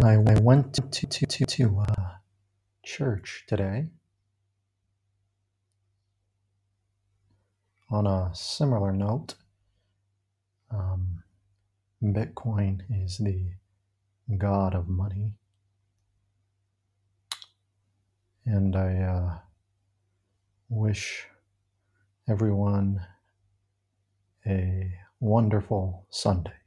I, went to to to, to uh, church today on a similar note. Um, Bitcoin is the god of money, and I uh, wish everyone a wonderful Sunday.